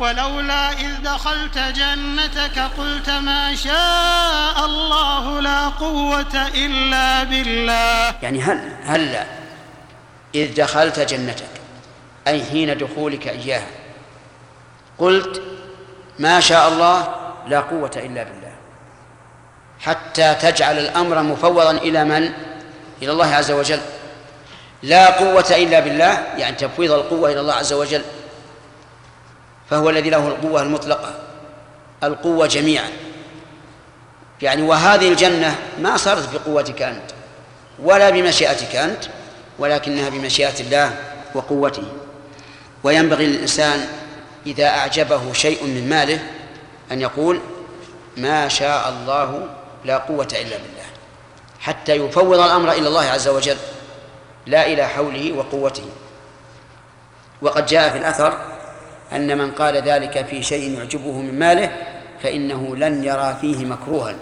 ولولا إذ دخلت جنتك قلت ما شاء الله لا قوة إلا بالله. يعني هل هلا إذ دخلت جنتك أي حين دخولك إياها قلت ما شاء الله لا قوة إلا بالله حتى تجعل الأمر مفوضا إلى من؟ إلى الله عز وجل. لا قوة إلا بالله يعني تفويض القوة إلى الله عز وجل. فهو الذي له القوة المطلقة. القوة جميعا. يعني وهذه الجنة ما صارت بقوتك أنت ولا بمشيئتك أنت ولكنها بمشيئة الله وقوته. وينبغي للإنسان إذا أعجبه شيء من ماله أن يقول ما شاء الله لا قوة إلا بالله حتى يفوض الأمر إلى الله عز وجل لا إلى حوله وقوته. وقد جاء في الأثر أن من قال ذلك في شيء يعجبه من ماله فإنه لن يرى فيه مكروها.